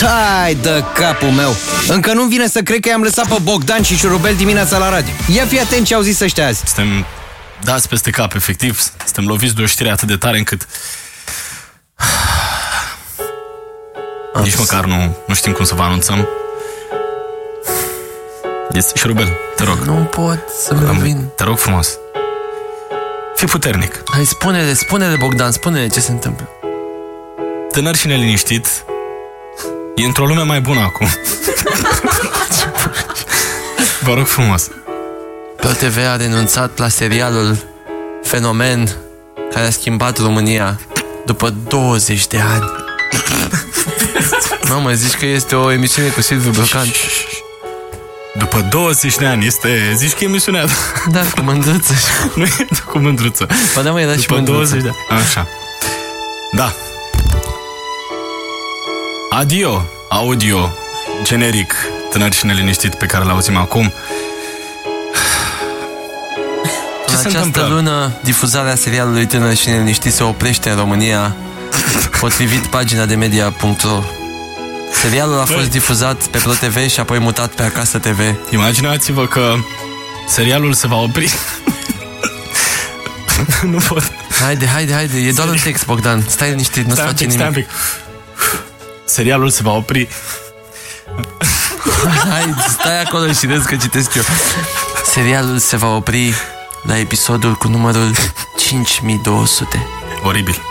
Tai de capul meu! Încă nu vine să cred că i-am lăsat pe Bogdan și Șurubel dimineața la radio. Ia fi atent ce au zis ăștia azi. Suntem dați peste cap, efectiv. Suntem loviți de o știre atât de tare încât... Nici măcar nu, nu știm cum să vă anunțăm. Este Șurubel, te rog. Nu pot să Am- vin. Te rog frumos. Fii puternic. Hai, spune-le, spune-le, Bogdan, spune-le ce se întâmplă. Tânăr și neliniștit e într-o lume mai bună acum. Vă rog frumos. ProTV a renunțat la serialul Fenomen care a schimbat România după 20 de ani. Mamă, zici că este o emisiune cu Silviu Brocan? După 20 de ani este, zici că e emisiunea Da, cu mândruță. Nu e cu mândruță. Ba da, mă, era și După mândruță. 20 de ani. Așa. Da. Adio, audio, generic, tânăr și neliniștit pe care l-auzim acum. Ce În se această întâmplă? lună, difuzarea serialului Tânăr și Neliniștit se oprește în România, potrivit pagina de media.ro. Serialul a fost Băi. difuzat pe ProTV și apoi mutat pe Acasă TV. Imaginați-vă că serialul se va opri. nu pot. Haide, haide, haide, e doar un text, Bogdan. Stai liniștit, nu-ți Stai un face pic, stai un nimic. pic. Serialul se va opri. Hai, stai acolo și râzi că citesc eu. Serialul se va opri la episodul cu numărul 5200. Oribil.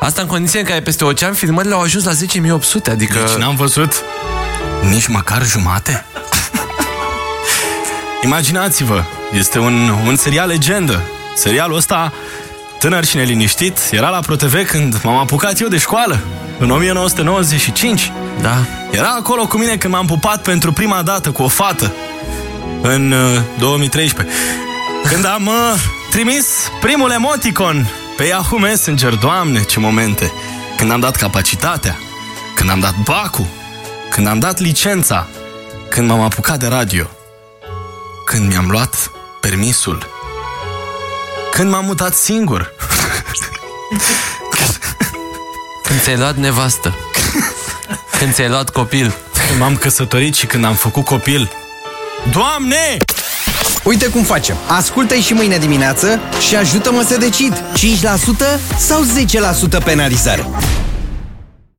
Asta în condiție în care peste ocean filmările au ajuns la 10.800, adică... Deci n-am văzut nici măcar jumate? Imaginați-vă, este un, un serial legendă. Serialul ăsta, tânăr și neliniștit, era la ProTV când m-am apucat eu de școală, în 1995. Da. Era acolo cu mine când m-am pupat pentru prima dată cu o fată, în uh, 2013. Când am uh, trimis primul emoticon pe Yahoo Messenger, doamne, ce momente! Când am dat capacitatea, când am dat bacul, când am dat licența, când m-am apucat de radio, când mi-am luat permisul, când m-am mutat singur. Când ți-ai luat nevastă. Când ți-ai luat copil. Când m-am căsătorit și când am făcut copil. Doamne! Uite cum facem. Ascultă-i și mâine dimineață și ajută-mă să decid. 5% sau 10% penalizare?